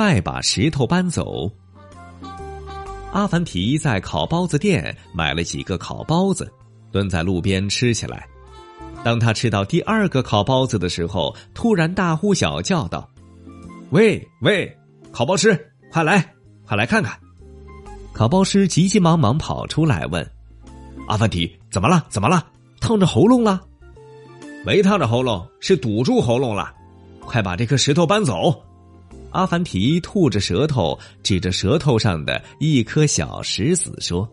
快把石头搬走。阿凡提在烤包子店买了几个烤包子，蹲在路边吃起来。当他吃到第二个烤包子的时候，突然大呼小叫道：“喂喂，烤包师，快来，快来看看！”烤包师急急忙忙跑出来问：“阿凡提，怎么了？怎么了？烫着喉咙了？”“没烫着喉咙，是堵住喉咙了。”“快把这颗石头搬走！”阿凡提吐着舌头，指着舌头上的一颗小石子说。